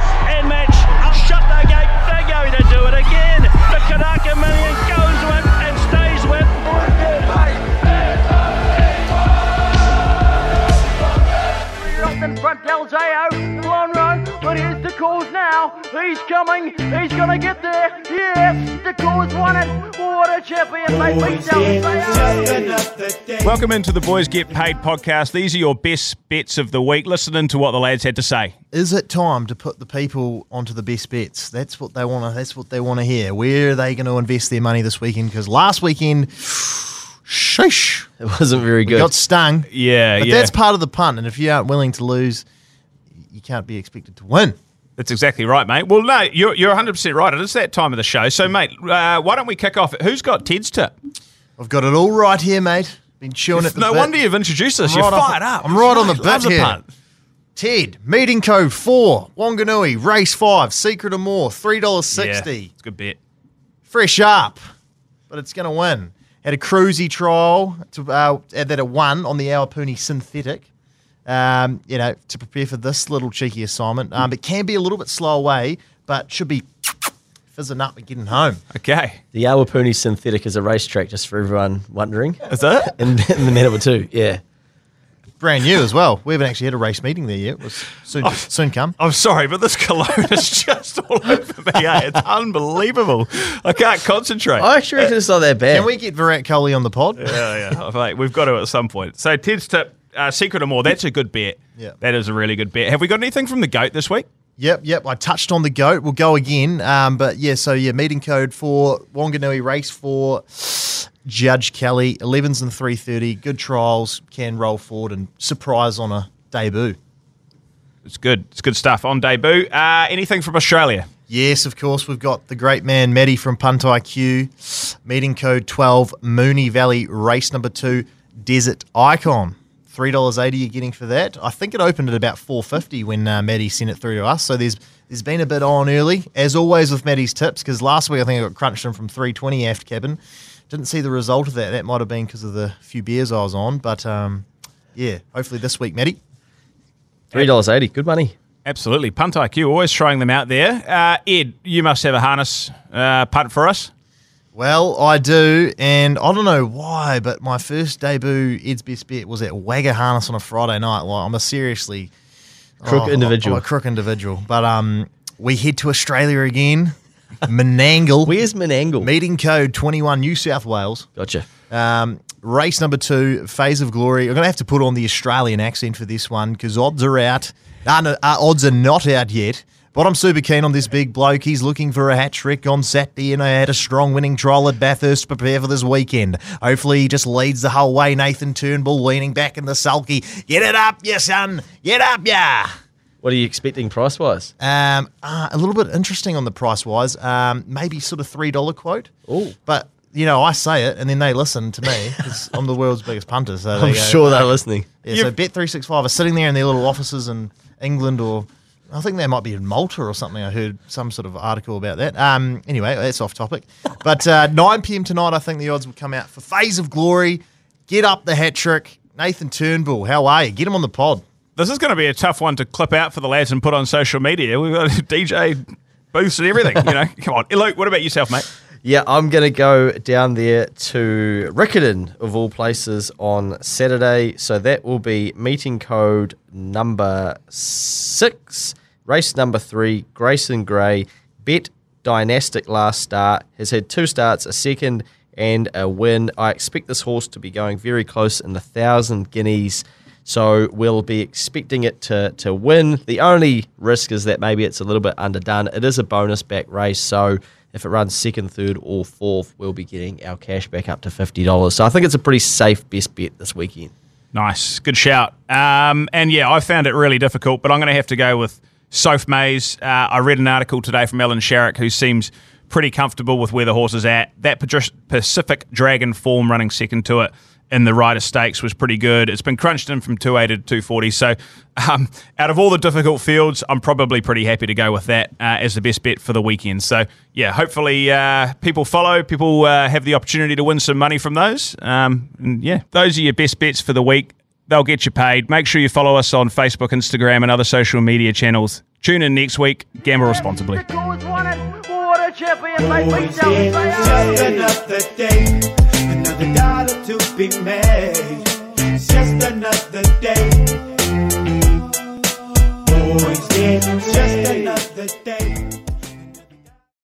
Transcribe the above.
bet and match. Shut the gate. They're going to do it again. The Karaka Million goes with and stays with. Up in front, Delzeo, long run, but here's the cause now. He's coming, he's gonna get there. Yes, the cause won it. Welcome into the Boys Get Paid podcast. These are your best bets of the week. Listening to what the lads had to say. Is it time to put the people onto the best bets? That's what they want to. That's what they want to hear. Where are they going to invest their money this weekend? Because last weekend, sheesh, It wasn't very we good. got stung. Yeah, but yeah. that's part of the punt. And if you aren't willing to lose, you can't be expected to win. That's exactly right, mate. Well, no, you're, you're 100% right. It is that time of the show. So, mate, uh, why don't we kick off? Who's got Ted's tip? I've got it all right here, mate. Been chewing it. No wonder you've introduced us. I'm You're right off- fired up. I'm right on the bit a here. punt. Ted, meeting code four, Wanganui, race five, secret of more, three dollars Yeah, sixty. it's a good bet. fresh up, but it's going to win. Had a cruisy trial to uh, that it won on the Awapuni synthetic. Um, you know, to prepare for this little cheeky assignment. Um, it can be a little bit slow away, but should be fizzing up and getting home. Okay. The Awapuni synthetic is a racetrack, just for everyone wondering. Is it? In, in the Manawatu, too, yeah. Brand new as well. We haven't actually had a race meeting there yet. It was soon, Oh. soon come. I'm sorry, but this cologne is just all over me. eh? It's unbelievable. I can't concentrate. I actually reckon it's not that bad. Can we get Virat Kohli on the pod? yeah, yeah. Mate, we've got to at some point. So Ted's tip, uh, Secret of More, that's a good bet. Yeah. That is a really good bet. Have we got anything from the GOAT this week? Yep, yep. I touched on the goat. We'll go again. Um, but yeah, so yeah, meeting code for Wanganui race for Judge Kelly, 11s and 330. Good trials, can roll forward and surprise on a debut. It's good. It's good stuff on debut. Uh, anything from Australia? Yes, of course, we've got the great man Matty from Punt IQ, meeting code 12, Moonee Valley race number two, Desert Icon. $3.80 you're getting for that. I think it opened at about 450 when uh, Maddie sent it through to us. So there's there's been a bit on early, as always with Maddie's tips, because last week I think I got crunched in from 320 aft cabin. Didn't see the result of that. That might have been because of the few beers I was on. But um, yeah, hopefully this week, Maddie. $3.80, good money. Absolutely. Punt IQ, always throwing them out there. Uh, Ed, you must have a harness uh, punt for us. Well, I do, and I don't know why, but my first debut Ed's Best Bet was at Wagga Harness on a Friday night. Well, I'm a seriously Crook oh, individual. I'm a crook individual. But um, we head to Australia again, Menangle. Where's Menangle? meeting code 21 New South Wales. Gotcha. Um, race number two, Phase of Glory. I'm going to have to put on the Australian accent for this one because odds are out. Uh, no, uh, odds are not out yet. But I'm super keen on this big bloke. He's looking for a hat trick on Saturday, and I had a strong winning trial at Bathurst to prepare for this weekend. Hopefully, he just leads the whole way. Nathan Turnbull leaning back in the sulky. Get it up, ya son. Get up, yeah. What are you expecting price wise? Um, uh, a little bit interesting on the price wise. Um, maybe sort of three dollar quote. Oh, but you know, I say it and then they listen to me because I'm the world's biggest punter. So I'm go, sure they're listening. Yeah, so Bet three six five are sitting there in their little offices in England or. I think they might be in Malta or something. I heard some sort of article about that. Um, anyway, that's off topic. But uh, 9 p.m. tonight, I think the odds will come out for Phase of Glory. Get up the hat trick. Nathan Turnbull, how are you? Get him on the pod. This is going to be a tough one to clip out for the lads and put on social media. We've got DJ booths and everything. You know, come on, Luke. What about yourself, mate? Yeah, I'm going to go down there to Riccarton, of all places, on Saturday. So that will be meeting code number six, race number three, Grayson Gray. Bet Dynastic last start, has had two starts, a second and a win. I expect this horse to be going very close in the thousand guineas. So we'll be expecting it to, to win. The only risk is that maybe it's a little bit underdone. It is a bonus back race, so if it runs second, third, or fourth, we'll be getting our cash back up to fifty dollars. So I think it's a pretty safe best bet this weekend. Nice, good shout. Um, and yeah, I found it really difficult, but I'm going to have to go with Soph Mays. Uh, I read an article today from Ellen Sharrock, who seems pretty comfortable with where the horse is at. That Pacific Dragon form running second to it in the rider Stakes was pretty good. It's been crunched in from 280 to 240. So, um, out of all the difficult fields, I'm probably pretty happy to go with that uh, as the best bet for the weekend. So, yeah, hopefully uh, people follow, people uh, have the opportunity to win some money from those. Um, and yeah, those are your best bets for the week. They'll get you paid. Make sure you follow us on Facebook, Instagram, and other social media channels. Tune in next week. Gamble responsibly another dollar to be made. It's just another day. Boys, it's just another day.